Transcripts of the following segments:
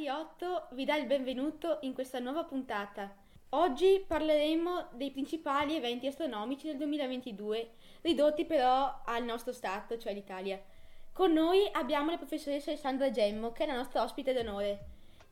Radio 8 vi dà il benvenuto in questa nuova puntata. Oggi parleremo dei principali eventi astronomici del 2022, ridotti però al nostro stato, cioè l'Italia. Con noi abbiamo la professoressa Alessandra Gemmo, che è la nostra ospite d'onore.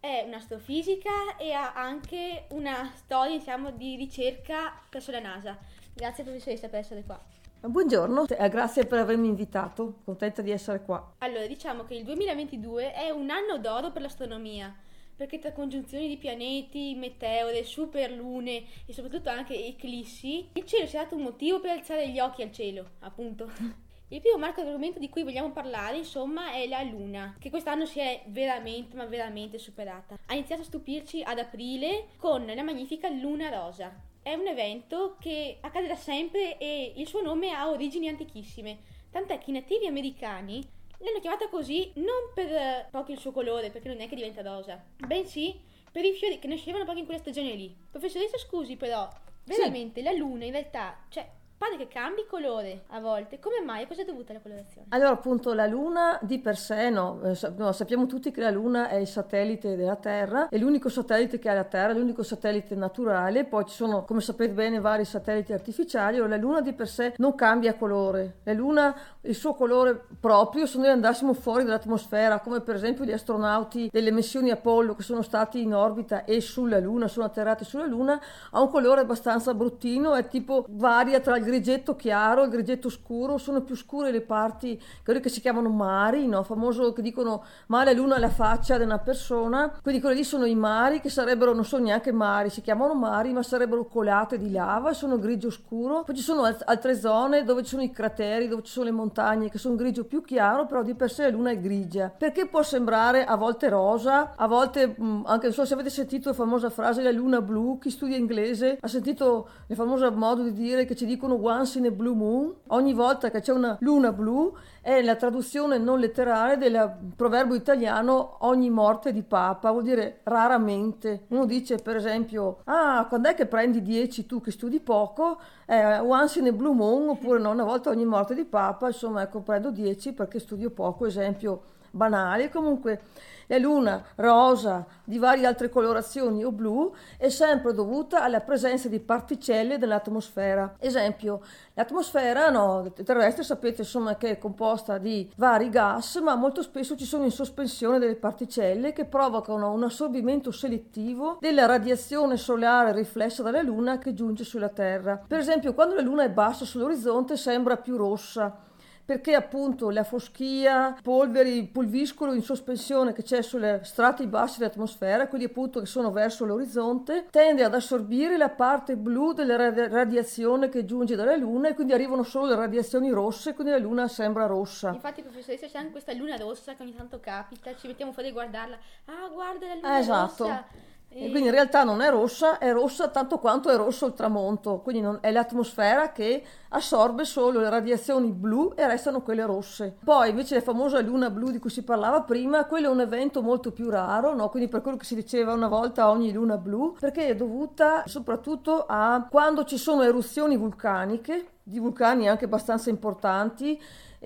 È un'astrofisica e ha anche una storia diciamo, di ricerca presso la NASA. Grazie professoressa per essere qua. Buongiorno, eh, grazie per avermi invitato, contenta di essere qua. Allora, diciamo che il 2022 è un anno d'oro per l'astronomia, perché tra congiunzioni di pianeti, meteore, superlune e soprattutto anche eclissi, il cielo ci ha dato un motivo per alzare gli occhi al cielo, appunto. Il primo marco argomento di cui vogliamo parlare, insomma, è la Luna, che quest'anno si è veramente, ma veramente superata. Ha iniziato a stupirci ad aprile con la magnifica Luna Rosa. È un evento che accade da sempre e il suo nome ha origini antichissime, tant'è che i nativi americani l'hanno chiamata così non per proprio il suo colore, perché non è che diventa rosa, bensì per i fiori che nascevano proprio in quella stagione lì. Professoressa, scusi però, veramente sì. la luna in realtà, cioè pare che cambi colore a volte. Come mai? A cosa è dovuta la colorazione? Allora, appunto, la Luna di per sé, no, eh, no, sappiamo tutti che la Luna è il satellite della Terra, è l'unico satellite che ha la Terra, l'unico satellite naturale, poi ci sono, come sapete bene, vari satelliti artificiali, la Luna di per sé non cambia colore. La Luna, il suo colore proprio, se noi andassimo fuori dall'atmosfera, come per esempio gli astronauti delle missioni Apollo che sono stati in orbita e sulla Luna, sono atterrati sulla Luna, ha un colore abbastanza bruttino, è tipo varia tra il grigetto chiaro il grigetto scuro, sono più scure le parti quelli che si chiamano mari, no? famoso che dicono mare luna alla faccia di una persona, quindi quelli lì sono i mari che sarebbero, non sono neanche mari, si chiamano mari, ma sarebbero colate di lava, sono grigio scuro, poi ci sono altre zone dove ci sono i crateri, dove ci sono le montagne che sono grigio più chiaro, però di per sé la luna è grigia, perché può sembrare a volte rosa, a volte anche non so se avete sentito la famosa frase la luna blu, chi studia inglese ha sentito il famoso modo di dire che ci dicono once in a blue moon, ogni volta che c'è una luna blu, è la traduzione non letterale del proverbio italiano ogni morte di papa, vuol dire raramente. Uno dice per esempio, ah, quando è che prendi 10 tu che studi poco? Eh, once in a blue moon, oppure no, una volta ogni morte di papa, insomma, ecco, prendo 10 perché studio poco, esempio banale. Comunque la luna rosa di varie altre colorazioni o blu è sempre dovuta alla presenza di particelle nell'atmosfera. Esempio, l'atmosfera no, terrestre sapete insomma che è composta di vari gas, ma molto spesso ci sono in sospensione delle particelle che provocano un assorbimento selettivo della radiazione solare riflessa dalla luna che giunge sulla Terra. Per esempio, quando la luna è bassa sull'orizzonte sembra più rossa perché appunto la foschia, polveri, pulviscolo in sospensione che c'è sulle strati bassi dell'atmosfera, quelli appunto che sono verso l'orizzonte, tende ad assorbire la parte blu della radiazione che giunge dalla Luna e quindi arrivano solo le radiazioni rosse, quindi la Luna sembra rossa. Infatti, professoressa, c'è anche questa Luna rossa che ogni tanto capita, ci mettiamo fuori a guardarla. Ah, guarda la Luna eh, esatto. rossa! E quindi in realtà non è rossa, è rossa tanto quanto è rosso il tramonto, quindi non, è l'atmosfera che assorbe solo le radiazioni blu e restano quelle rosse. Poi invece la famosa luna blu di cui si parlava prima, quello è un evento molto più raro, no? quindi per quello che si diceva una volta ogni luna blu, perché è dovuta soprattutto a quando ci sono eruzioni vulcaniche, di vulcani anche abbastanza importanti,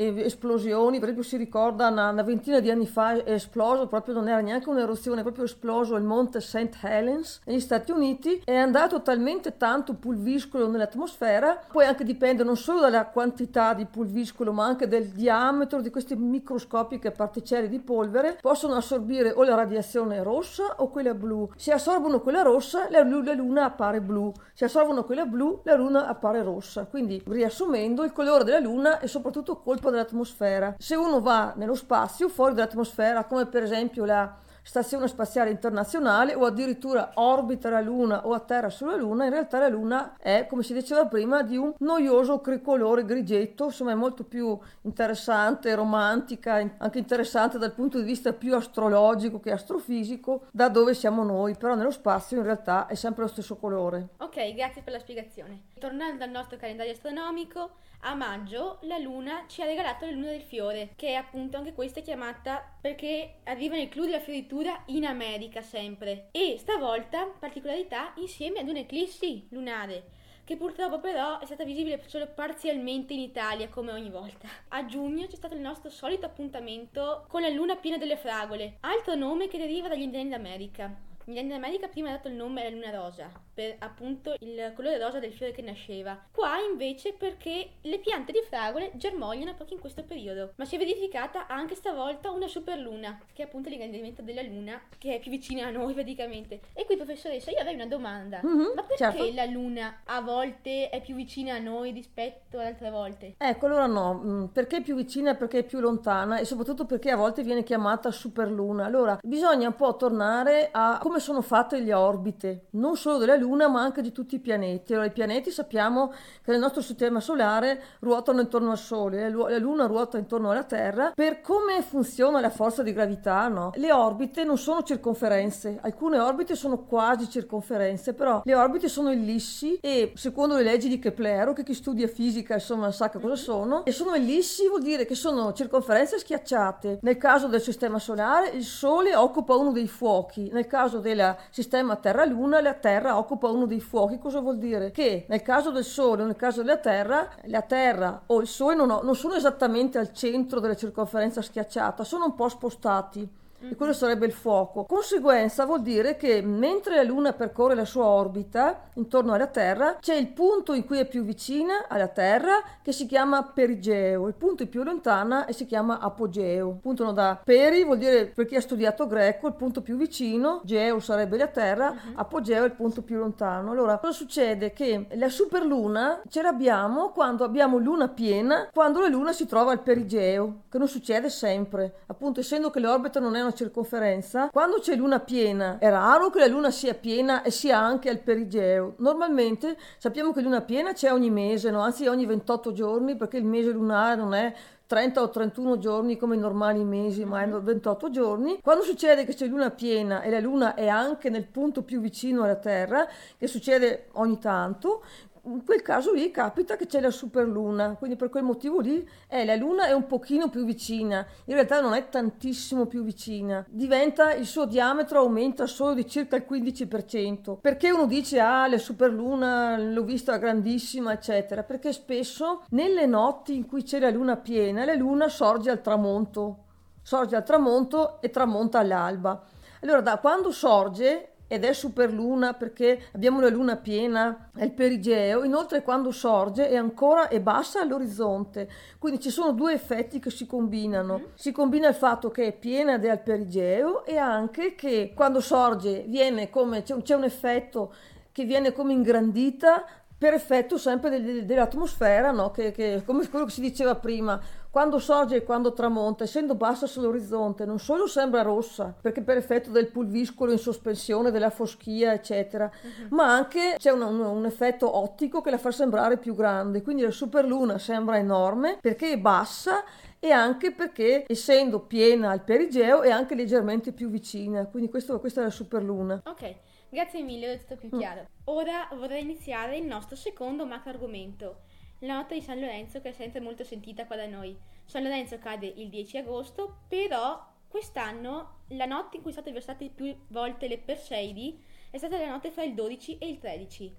esplosioni, per esempio si ricorda una, una, ventina di anni fa è esploso, proprio non era neanche un'eruzione, è proprio esploso il monte St. Helens negli Stati Uniti, è andato talmente tanto pulviscolo nell'atmosfera, poi anche dipende non solo dalla quantità di pulviscolo ma anche del diametro di queste microscopiche particelle di polvere, possono assorbire o la radiazione rossa o quella blu. Se assorbono quella rossa, la, la luna appare blu, se assorbono quella blu, la luna appare rossa. Quindi, riassumendo, il colore della luna è soprattutto colpa dell'atmosfera. Se uno va nello spazio, fuori dall'atmosfera, come per esempio la Stazione Spaziale Internazionale o addirittura orbita la Luna o atterra sulla Luna, in realtà la Luna è, come si diceva prima, di un noioso colore grigetto, insomma è molto più interessante, romantica, anche interessante dal punto di vista più astrologico che astrofisico, da dove siamo noi, però nello spazio in realtà è sempre lo stesso colore. Ok, grazie per la spiegazione. Tornando al nostro calendario astronomico, a maggio la Luna ci ha regalato la Luna del Fiore, che è appunto anche questa chiamata perché arriva nel clou della fioritura in America sempre. E stavolta, particolarità, insieme ad un'eclissi lunare che purtroppo però è stata visibile solo parzialmente in Italia come ogni volta. A giugno c'è stato il nostro solito appuntamento con la luna piena delle fragole, altro nome che deriva dagli indiani d'America. Gli indiani d'America prima ha dato il nome alla luna rosa, per appunto il colore rosa del fiore che nasceva. Qua invece perché le piante di fragole germogliano proprio in questo periodo. Ma si è verificata anche stavolta una superluna, che è appunto l'ingrandimento della luna, che è più vicina a noi praticamente. E qui professoressa, io avrei una domanda. Mhm, Ma perché certo. la luna a volte è più vicina a noi rispetto ad altre volte? Ecco, allora no, mm, perché è più vicina perché è più lontana e soprattutto perché a volte viene chiamata superluna. Allora, bisogna un po' tornare a come sono fatte le orbite, non solo della Luna ma anche di tutti i pianeti. Allora, i pianeti sappiamo che nel nostro sistema solare ruotano intorno al Sole, Lu- la Luna ruota intorno alla Terra. Per come funziona la forza di gravità, no? Le orbite non sono circonferenze, alcune orbite sono quasi circonferenze, però le orbite sono ellissi e secondo le leggi di Keplero, che chi studia fisica insomma sa che cosa sono, e sono ellissi vuol dire che sono circonferenze schiacciate. Nel caso del sistema solare il Sole occupa uno dei fuochi, nel caso del sistema Terra-Luna la Terra occupa uno dei fuochi. Cosa vuol dire? Che nel caso del Sole o nel caso della Terra, la Terra o il Sole non, ho- non sono esattamente al centro della circonferenza schiacciata, sono un po' spostati. E quello sarebbe il fuoco. Conseguenza vuol dire che mentre la Luna percorre la sua orbita intorno alla Terra, c'è il punto in cui è più vicina alla Terra che si chiama perigeo, il punto più lontana e si chiama apogeo. Puntano da peri vuol dire per chi ha studiato greco il punto più vicino, geo sarebbe la Terra, apogeo è il punto più lontano. Allora, cosa succede? Che la superluna ce l'abbiamo quando abbiamo luna piena, quando la Luna si trova al perigeo, che non succede sempre. Appunto, essendo che le orbite non è una circonferenza, quando c'è luna piena è raro che la Luna sia piena e sia anche al perigeo. Normalmente sappiamo che luna piena c'è ogni mese, no? anzi ogni 28 giorni, perché il mese lunare non è 30 o 31 giorni come i normali mesi, ma è 28 giorni. Quando succede che c'è luna piena e la luna è anche nel punto più vicino alla Terra, che succede ogni tanto, in quel caso lì capita che c'è la superluna, quindi per quel motivo lì eh, la luna è un pochino più vicina, in realtà non è tantissimo più vicina, diventa il suo diametro aumenta solo di circa il 15%. Perché uno dice ah la superluna l'ho vista grandissima eccetera? Perché spesso nelle notti in cui c'è la luna piena la luna sorge al tramonto, sorge al tramonto e tramonta all'alba. Allora da quando sorge ed è superluna perché abbiamo la luna piena, è il perigeo, inoltre quando sorge è ancora è bassa all'orizzonte, quindi ci sono due effetti che si combinano. Si combina il fatto che è piena ed è al perigeo e anche che quando sorge viene come c'è un, c'è un effetto che viene come ingrandita per effetto sempre del- del- dell'atmosfera, no? che, che- come quello che si diceva prima, quando sorge e quando tramonta, essendo bassa sull'orizzonte, non solo sembra rossa, perché per effetto del pulviscolo in sospensione, della foschia, eccetera, ma anche c'è un, un- un effetto ottico che la fa sembrare più grande. Quindi la superluna sembra enorme perché è bassa e anche perché, essendo piena al perigeo, è anche leggermente più vicina. Quindi questo- questa è la superluna. Ok, grazie mille, è tutto più chiaro. Ora vorrei iniziare il nostro secondo macro argomento, la notte di San Lorenzo che è sempre molto sentita qua da noi. San Lorenzo cade il 10 agosto, però quest'anno la notte in cui sono state versate più volte le Perseidi è stata la notte fra il 12 e il 13.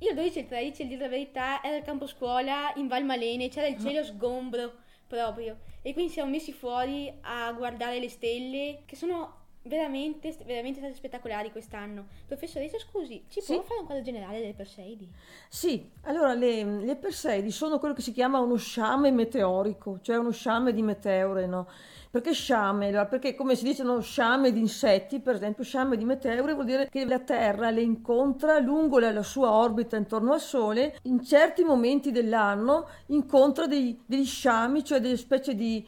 Io il 12 e il 13, a dire la verità, ero al campo scuola in Val Malene, c'era il cielo sgombro proprio. E quindi siamo messi fuori a guardare le stelle, che sono veramente, veramente state spettacolari quest'anno. Professoressa, scusi, ci Sì? può fare un quadro generale delle Perseidi? Sì, allora le, le Perseidi sono quello che si chiama uno sciame meteorico, cioè uno sciame di meteore, no? Perché sciame? Perché come si dice uno sciame di insetti, per esempio, sciame di meteore vuol dire che la Terra le incontra lungo la, la sua orbita intorno al Sole, in certi momenti dell'anno incontra dei- degli sciami, cioè delle specie di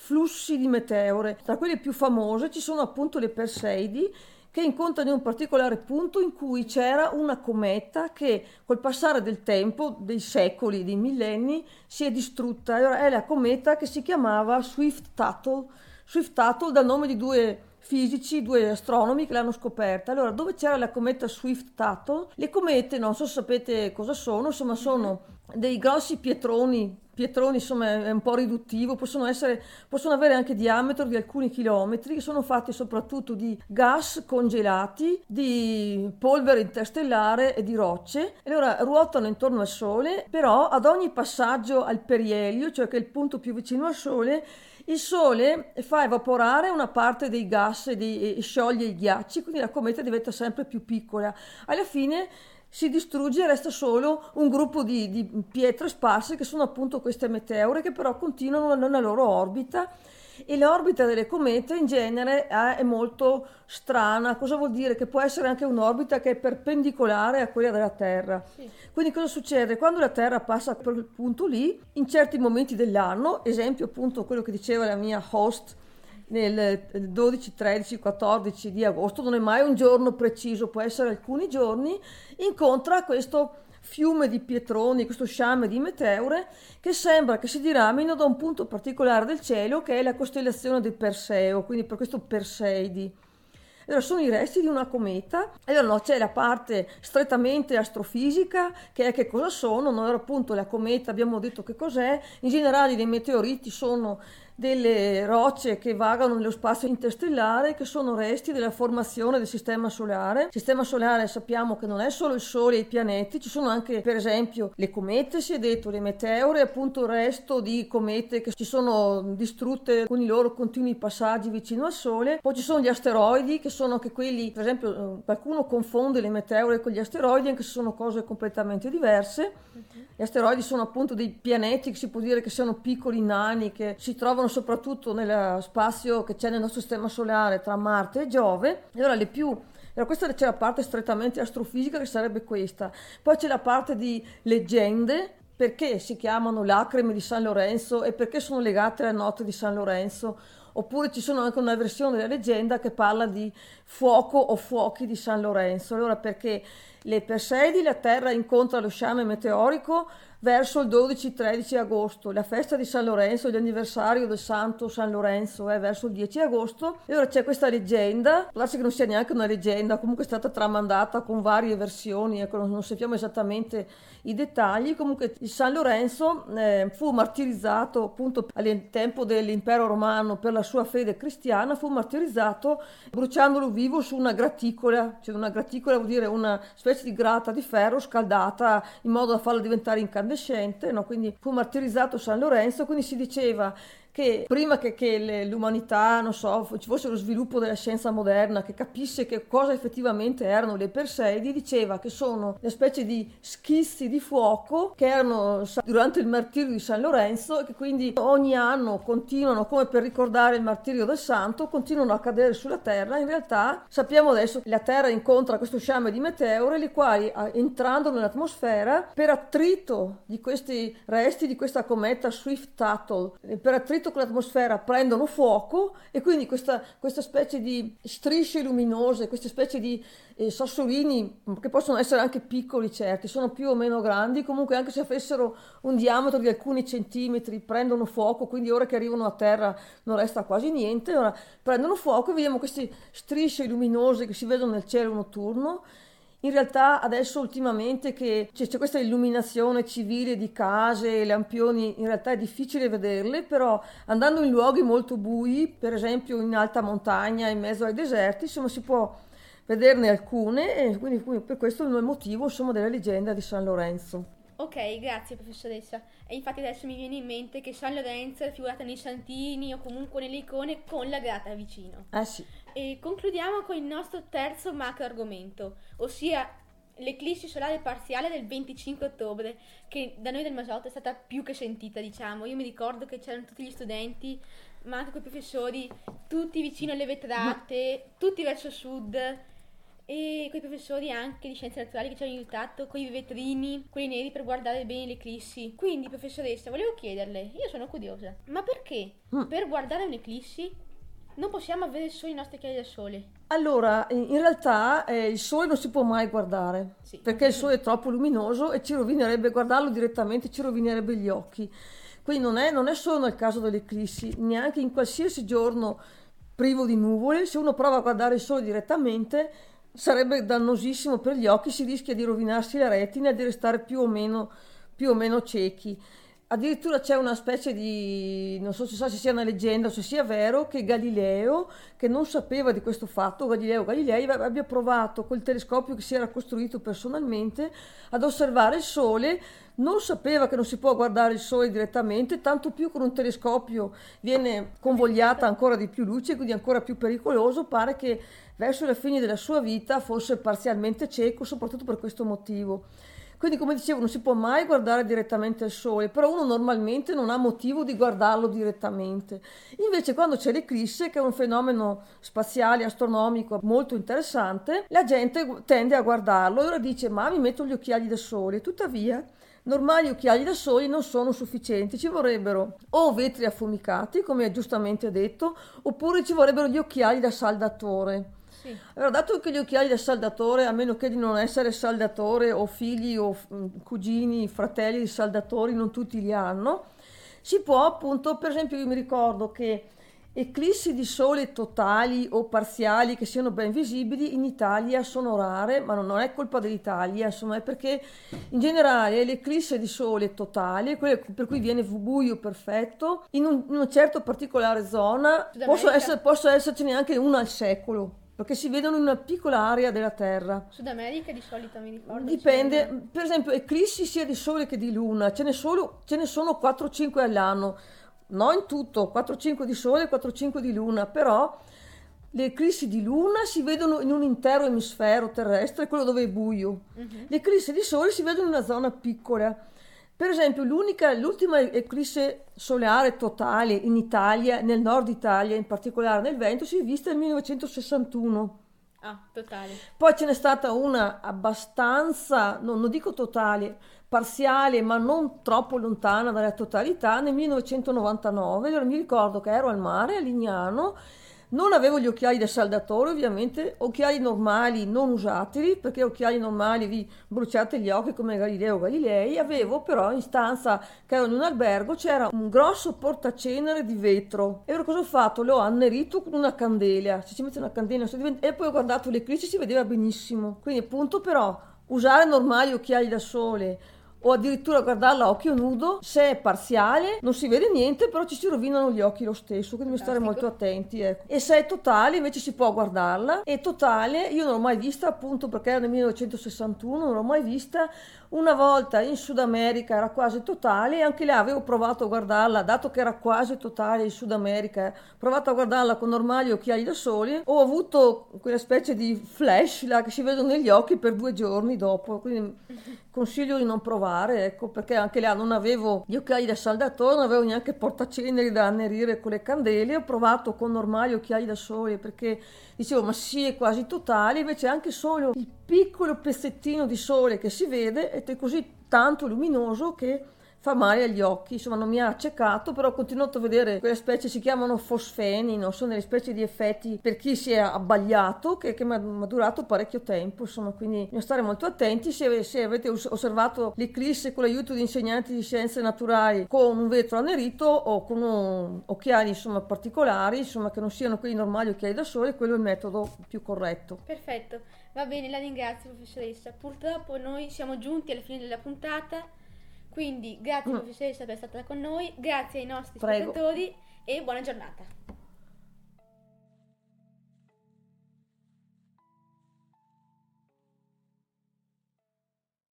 flussi di meteore. Tra quelle più famose ci sono appunto le Perseidi che incontrano in un particolare punto in cui c'era una cometa che col passare del tempo, dei secoli, dei millenni, si è distrutta. Allora, è la cometa che si chiamava Swift-Tuttle, Swift-Tuttle dal nome di due fisici, due astronomi che l'hanno scoperta. Allora, dove c'era la cometa Swift-Tuttle? Le comete, non so se sapete cosa sono, insomma sono dei grossi pietroni pietroni insomma è un po' riduttivo, possono, essere, possono avere anche diametro di alcuni chilometri, sono fatti soprattutto di gas congelati, di polvere interstellare e di rocce. E allora ruotano intorno al Sole, però ad ogni passaggio al perielio, cioè che è il punto più vicino al Sole, il Sole fa evaporare una parte dei gas e, di, e scioglie i ghiacci, quindi la cometa diventa sempre più piccola. Alla fine si distrugge e resta solo un gruppo di, di, pietre sparse che sono appunto queste meteore che però continuano nella loro orbita e l'orbita delle comete in genere è molto strana, cosa vuol dire? Che può essere anche un'orbita che è perpendicolare a quella della Terra. Sì. Quindi cosa succede? Quando la Terra passa per quel punto lì, in certi momenti dell'anno, esempio appunto quello che diceva la mia host, nel 12, 13, 14 di agosto, non è mai un giorno preciso, può essere alcuni giorni, incontra questo fiume di pietroni, questo sciame di meteore che sembra che si diramino da un punto particolare del cielo che è la costellazione del Perseo, quindi per questo Perseidi. Allora, sono i resti di una cometa. Allora, no, c'è la parte strettamente astrofisica, che è che cosa sono. Noi, appunto, la cometa abbiamo detto che cos'è. In generale, dei meteoriti sono delle rocce che vagano nello spazio interstellare che sono resti della formazione del sistema solare. Il sistema solare sappiamo che non è solo il Sole e i pianeti, ci sono anche per esempio le comete, si è detto, le meteore, appunto il resto di comete che si sono distrutte con i loro continui passaggi vicino al Sole. Poi ci sono gli asteroidi che sono anche quelli, per esempio eh, qualcuno confonde le meteore con gli asteroidi anche se sono cose completamente diverse. Gli asteroidi sono appunto dei pianeti che si può dire che siano piccoli nani che si trovano soprattutto nello spazio che c'è nel nostro sistema solare tra Marte e Giove. Allora le più allora, questa c'è la parte strettamente astrofisica che sarebbe questa. Poi c'è la parte di leggende, perché si chiamano lacrime di San Lorenzo e perché sono legate alla notte di San Lorenzo. Oppure ci sono anche una versione della leggenda che parla di fuoco o fuochi di San Lorenzo. Allora, perché le Perseidi, la Terra incontra lo sciame meteorico verso il 12-13 agosto. La festa di San Lorenzo, l'anniversario del santo San Lorenzo è verso il 10 agosto. E ora c'è questa leggenda, darsi che non sia neanche una leggenda, comunque è stata tramandata con varie versioni, ecco, non sappiamo esattamente i dettagli. Comunque il San Lorenzo eh, fu martirizzato appunto al tempo dell'impero romano per la sua fede cristiana, fu martirizzato bruciandolo vivo su una graticola, cioè una graticola vuol dire una specie di grata di ferro scaldata in modo da farla diventare incandescente, no? quindi fu martirizzato San Lorenzo, quindi si diceva che prima che, che, l'umanità, non so, ci fosse lo sviluppo della scienza moderna, che capisse che cosa effettivamente erano le Perseidi, diceva che sono una specie di schizzi di fuoco che erano durante il martirio di San Lorenzo e che quindi ogni anno continuano, come per ricordare il martirio del santo, continuano a cadere sulla Terra. In realtà sappiamo adesso che la Terra incontra questo sciame di meteore, le quali entrando nell'atmosfera, per attrito di questi resti di questa cometa Swift-Tuttle, per attrito contatto con l'atmosfera prendono fuoco e quindi questa, questa specie di strisce luminose, queste specie di eh, sassolini che possono essere anche piccoli certi, sono più o meno grandi, comunque anche se avessero un diametro di alcuni centimetri prendono fuoco, quindi ora che arrivano a terra non resta quasi niente, ora prendono fuoco e vediamo queste strisce luminose che si vedono nel cielo notturno in realtà adesso ultimamente che c'è, c'è, questa illuminazione civile di case, lampioni, in realtà è difficile vederle, però andando in luoghi molto bui, per esempio in alta montagna, in mezzo ai deserti, insomma si può vederne alcune e quindi, per questo è il motivo insomma, della leggenda di San Lorenzo. Ok, grazie professoressa. E infatti adesso mi viene in mente che San Lorenzo è raffigurata nei santini o comunque nelle icone con la grata vicino. Ah sì. E concludiamo con il nostro terzo macro argomento, ossia l'eclissi solare parziale del 25 ottobre, che da noi del Masotto è stata più che sentita, diciamo. Io mi ricordo che c'erano tutti gli studenti, ma anche quei professori, tutti vicino alle vetrate, ma... tutti verso sud e quei professori anche di scienze naturali che ci hanno aiutato con i vetrini, quelli neri per guardare bene l'eclissi. Quindi, professoressa, volevo chiederle, io sono curiosa, ma perché mm. per guardare un'eclissi non possiamo avere solo i nostri occhiali da sole? Allora, in realtà eh, il sole non si può mai guardare, sì. perché il sole è troppo luminoso e ci rovinerebbe, guardarlo direttamente ci rovinerebbe gli occhi. Quindi non è, non è solo nel caso dell'eclissi, neanche in qualsiasi giorno privo di nuvole, se uno prova a guardare il sole direttamente sarebbe dannosissimo per gli occhi, si rischia di rovinarsi la retina e di restare più o meno, più o meno ciechi. Addirittura c'è una specie di, non so se sia una leggenda o se sia vero, che Galileo, che non sapeva di questo fatto, Galileo Galilei abbia provato col telescopio che si era costruito personalmente ad osservare il Sole, non sapeva che non si può guardare il Sole direttamente, tanto più con un telescopio viene convogliata ancora di più luce, quindi ancora più pericoloso, pare che verso la fine della sua vita fosse parzialmente cieco, soprattutto per questo motivo. Quindi, come dicevo, non si può mai guardare direttamente il sole, però uno normalmente non ha motivo di guardarlo direttamente. Invece, quando c'è l'eclisse, che è un fenomeno spaziale, astronomico molto interessante, la gente tende a guardarlo e ora dice: Ma mi metto gli occhiali da sole. Tuttavia, normali occhiali da sole non sono sufficienti, ci vorrebbero o vetri affumicati, come giustamente detto, oppure ci vorrebbero gli occhiali da saldatore. Sì. Allora, dato che gli occhiali da saldatore, a meno che di non essere saldatore o figli o mm, cugini, fratelli di saldatori, non tutti li hanno, si può appunto, per esempio io mi ricordo che eclissi di sole totali o parziali che siano ben visibili in Italia sono rare, ma non è colpa dell'Italia, insomma è perché in generale l'eclisse di sole totale, quelle per cui viene buio perfetto, in, un, in una certa particolare zona, possono, essere, possono essercene anche una al secolo perché si vedono in una piccola area della Terra. Sud America di solito mi ricordo. Dipende, per esempio eclissi sia di Sole che di Luna, ce ne, solo, ce ne sono 4-5 all'anno, non in tutto, 4-5 di Sole e 4-5 di Luna, però le eclissi di Luna si vedono in un intero emisfero terrestre, quello dove è buio. Uh-huh. Le eclissi di Sole si vedono in una zona piccola. Per esempio, l'ultima eclisse solare totale in Italia, nel nord Italia, in particolare nel Veneto, si è vista nel 1961. Ah, totale. Poi ce n'è stata una abbastanza, no, non dico totale, parziale, ma non troppo lontana dalla totalità, nel 1999. Allora mi ricordo che ero al mare a Lignano non avevo gli occhiali da saldatore, ovviamente, occhiali normali non usateli, perché occhiali normali vi bruciate gli occhi come Galileo Galilei. Avevo però in stanza, che ero in un albergo, c'era un grosso portacenere di vetro. E ora cosa ho fatto? L'ho annerito con una candela. Se ci mette una candela, e poi ho guardato le crisi, si vedeva benissimo. Quindi appunto però usare normali occhiali da sole o addirittura guardarla a occhio nudo, se è parziale non si vede niente, però ci si rovinano gli occhi lo stesso, quindi bisogna stare molto attenti. Ecco. E se è totale invece si può guardarla, e totale io non l'ho mai vista appunto perché era nel 1961, non l'ho mai vista, una volta in Sud America era quasi totale e anche là avevo provato a guardarla, dato che era quasi totale in Sud America, ho provato a guardarla con normali occhiali da sole, ho avuto quella specie di flash là che si vedono negli occhi per due giorni dopo, quindi consiglio di non provare, ecco, perché anche là non avevo gli occhiali da saldatore, non avevo neanche portaceneri da annerire con le candele, ho provato con normali occhiali da sole perché dicevo ma sì è quasi totale, invece anche solo il piccolo pezzettino di sole che si vede è così tanto luminoso che fa male agli occhi, insomma non mi ha accecato, però ho continuato a vedere quelle specie, si chiamano fosfeni, no? sono delle specie di effetti per chi si è abbagliato, che, che mi ha durato parecchio tempo, insomma quindi bisogna stare molto attenti, se, se avete osservato l'eclisse con l'aiuto di insegnanti di scienze naturali con un vetro annerito o con un, occhiali insomma particolari, insomma che non siano quelli normali occhiali da sole, quello è il metodo più corretto. Perfetto, va bene, la ringrazio professoressa. Purtroppo noi siamo giunti alla fine della puntata. Quindi grazie mm. professoressa per essere stata con noi, grazie ai nostri Prego. spettatori e buona giornata.